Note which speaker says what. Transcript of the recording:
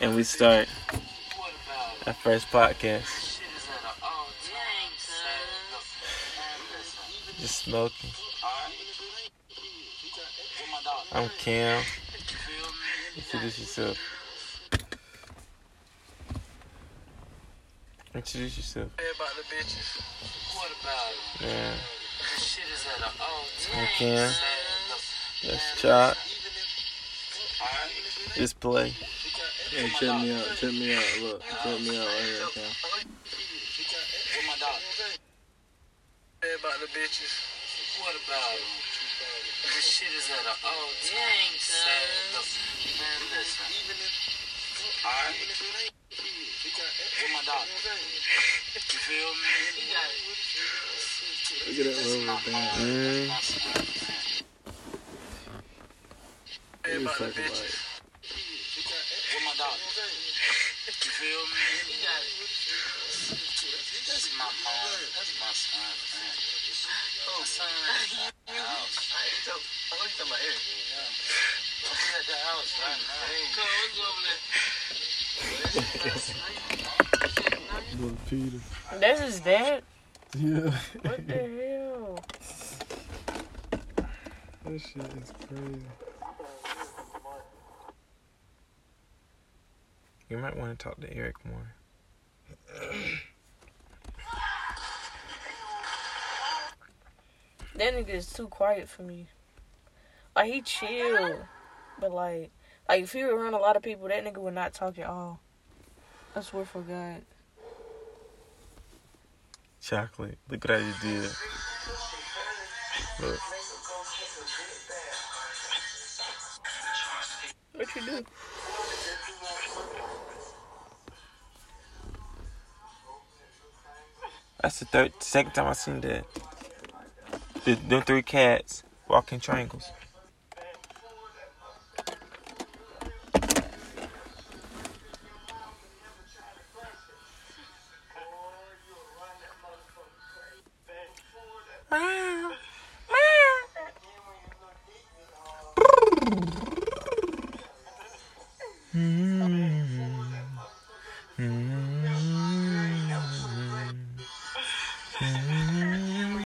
Speaker 1: and we start our first podcast. Just smoking. I'm Cam. Introduce yourself. Introduce yourself.
Speaker 2: about the bitches. What about?
Speaker 1: Yeah.
Speaker 2: This shit is at an all
Speaker 1: I'm. Cam. Let's chop. Just play.
Speaker 3: Hey, check me out. Check me out. Look, check me out right here, Cam.
Speaker 2: Where my dog? about the bitches. What about it? This shit is at an all time. sad. Man, listen. Alright? Where my dog? You feel me?
Speaker 3: Look at that rubber band.
Speaker 2: Feel me? That's my home. That's my son, man. Oh, son. House. I know you about Eric. I'm at the house right now.
Speaker 3: Little Peter.
Speaker 4: That's his dad?
Speaker 3: Yeah.
Speaker 4: What the hell?
Speaker 3: that shit is crazy.
Speaker 1: You might want to talk to Eric more.
Speaker 4: That nigga is too quiet for me. Like he chill, but like, like if he were around a lot of people, that nigga would not talk at all. I swear for God.
Speaker 1: Chocolate. Look at how you did. Look.
Speaker 4: What you do?
Speaker 1: That's the third, second time I've seen that. The, them three cats walking triangles.